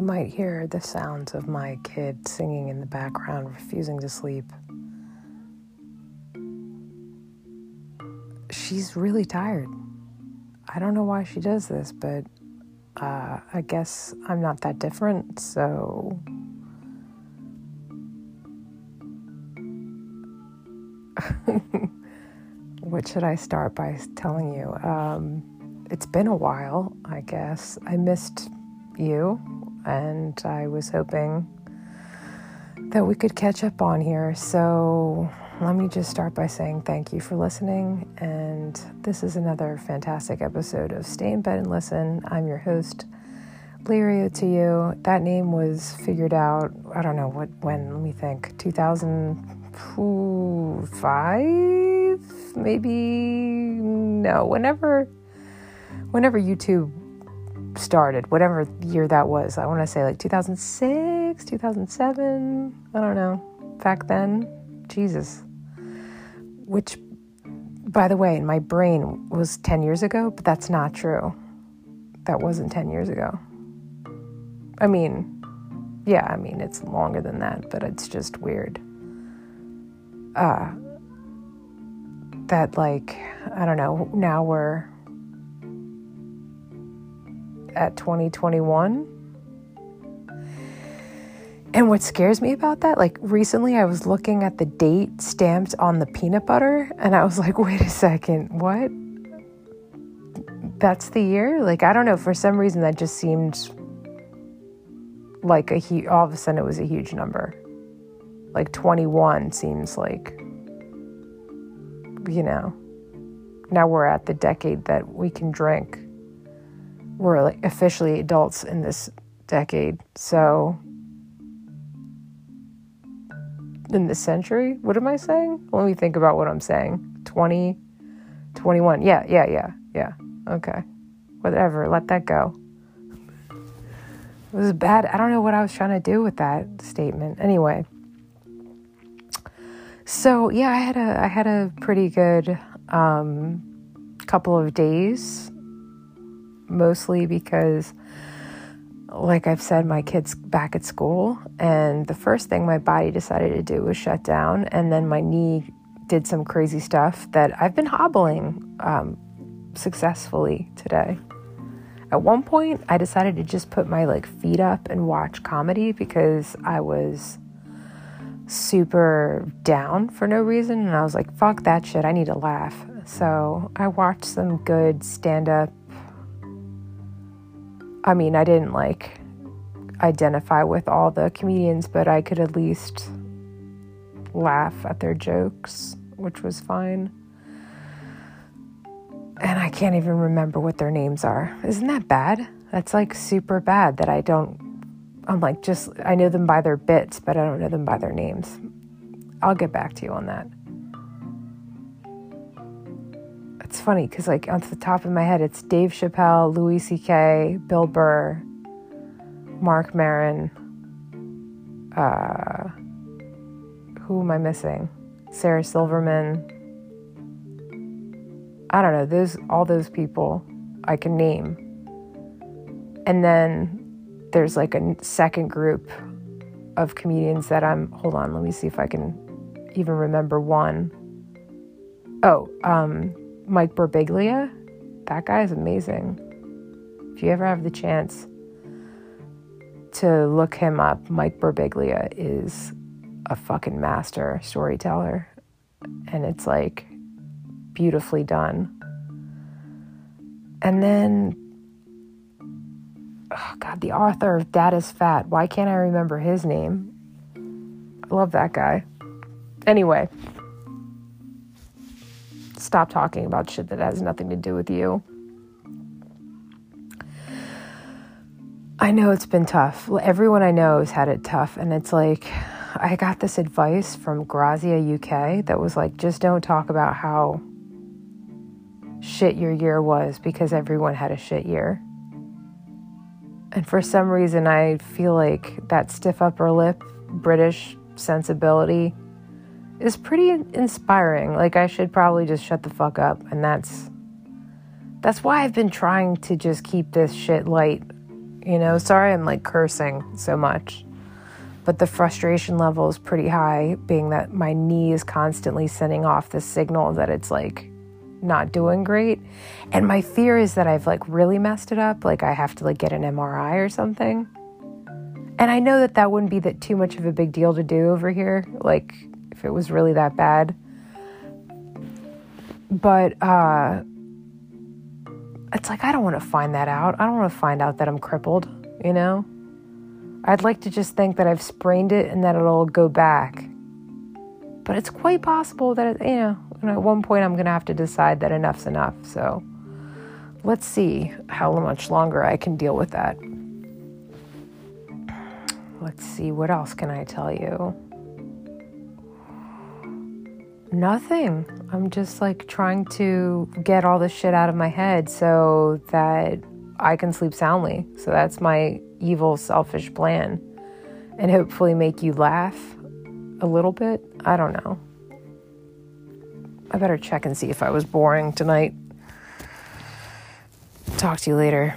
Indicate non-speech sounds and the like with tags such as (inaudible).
you might hear the sounds of my kid singing in the background, refusing to sleep. She's really tired. I don't know why she does this, but uh, I guess I'm not that different, so. (laughs) what should I start by telling you? Um, it's been a while, I guess. I missed you, and I was hoping that we could catch up on here. So let me just start by saying thank you for listening. And this is another fantastic episode of Stay in Bed and Listen. I'm your host, Lyria to you. That name was figured out, I don't know what, when, let me think, 2005? Maybe, no, whenever, whenever YouTube started, whatever year that was. I want to say like 2006, 2007. I don't know. Back then, Jesus. Which, by the way, in my brain was 10 years ago, but that's not true. That wasn't 10 years ago. I mean, yeah, I mean, it's longer than that, but it's just weird. Uh, that, like, I don't know, now we're at 2021. And what scares me about that, like recently I was looking at the date stamped on the peanut butter and I was like, wait a second, what? That's the year? Like, I don't know, for some reason that just seemed like a huge, all of a sudden it was a huge number. Like 21 seems like, you know, now we're at the decade that we can drink we're like officially adults in this decade. So in this century, what am I saying? Let me think about what I'm saying. 20 21. Yeah, yeah, yeah. Yeah. Okay. Whatever, let that go. It was bad. I don't know what I was trying to do with that statement. Anyway, so yeah, I had a I had a pretty good um, couple of days mostly because, like I've said, my kid's back at school, and the first thing my body decided to do was shut down, and then my knee did some crazy stuff that I've been hobbling um, successfully today. At one point, I decided to just put my like feet up and watch comedy because I was super down for no reason and I was like, fuck that shit, I need to laugh. So I watched some good stand up I mean, I didn't like identify with all the comedians, but I could at least laugh at their jokes, which was fine. And I can't even remember what their names are. Isn't that bad? That's like super bad that I don't. I'm like, just, I know them by their bits, but I don't know them by their names. I'll get back to you on that. It's funny because like on the top of my head it's dave chappelle louis ck bill burr Mark maron uh, who am i missing? Sarah silverman. I don't know those all those people i can name. And then there's like a second group of comedians that i'm hold on let me see if i can even remember one. Oh, um, Mike Birbiglia, that guy is amazing. If you ever have the chance to look him up, Mike Birbiglia is a fucking master storyteller. And it's like beautifully done. And then, oh God, the author of Dad is Fat. Why can't I remember his name? I love that guy. Anyway, stop talking about shit that has nothing to do with you. I know it's been tough. Everyone I know has had it tough. And it's like, I got this advice from Grazia UK that was like, just don't talk about how shit your year was because everyone had a shit year. And for some reason, I feel like that stiff upper lip British sensibility is pretty inspiring. Like I should probably just shut the fuck up and that's that's why I've been trying to just keep this shit light You know, sorry I'm like cursing so much, but the frustration level is pretty high, being that my knee is constantly sending off the signal that it's like not doing great. And my fear is that I've like really messed it up, like I have to like get an MRI or something. And I know that that wouldn't be that too much of a big deal to do over here, like if it was really that bad. But uh it's like I don't want to find that out. I don't want to find out that I'm crippled, you know? I'd like to just think that I've sprained it and that it'll go back. But it's quite possible that, you know, at one point I'm going to have to decide that enough's enough. So let's see how much longer I can deal with that. Let's see, what else can I tell you? Nothing. I'm just like trying to get all this shit out of my head so that I can sleep soundly. So that's my evil, selfish plan. And hopefully make you laugh a little bit. I don't know. I better check and see if I was boring tonight. Talk to you later.